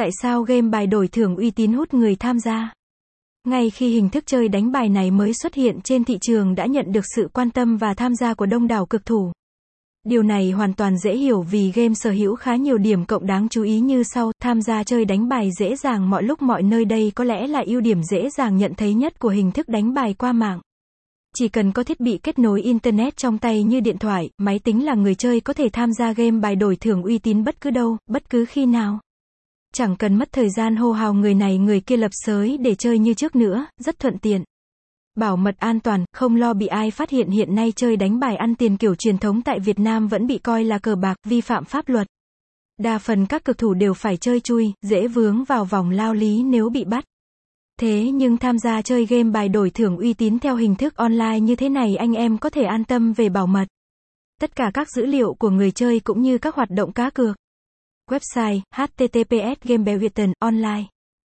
Tại sao game bài đổi thưởng uy tín hút người tham gia? Ngay khi hình thức chơi đánh bài này mới xuất hiện trên thị trường đã nhận được sự quan tâm và tham gia của đông đảo cực thủ. Điều này hoàn toàn dễ hiểu vì game sở hữu khá nhiều điểm cộng đáng chú ý như sau, tham gia chơi đánh bài dễ dàng mọi lúc mọi nơi đây có lẽ là ưu điểm dễ dàng nhận thấy nhất của hình thức đánh bài qua mạng. Chỉ cần có thiết bị kết nối Internet trong tay như điện thoại, máy tính là người chơi có thể tham gia game bài đổi thưởng uy tín bất cứ đâu, bất cứ khi nào. Chẳng cần mất thời gian hô hào người này người kia lập sới để chơi như trước nữa, rất thuận tiện. Bảo mật an toàn, không lo bị ai phát hiện hiện nay chơi đánh bài ăn tiền kiểu truyền thống tại Việt Nam vẫn bị coi là cờ bạc, vi phạm pháp luật. Đa phần các cực thủ đều phải chơi chui, dễ vướng vào vòng lao lý nếu bị bắt. Thế nhưng tham gia chơi game bài đổi thưởng uy tín theo hình thức online như thế này anh em có thể an tâm về bảo mật. Tất cả các dữ liệu của người chơi cũng như các hoạt động cá cược. Website https gamebeviton online.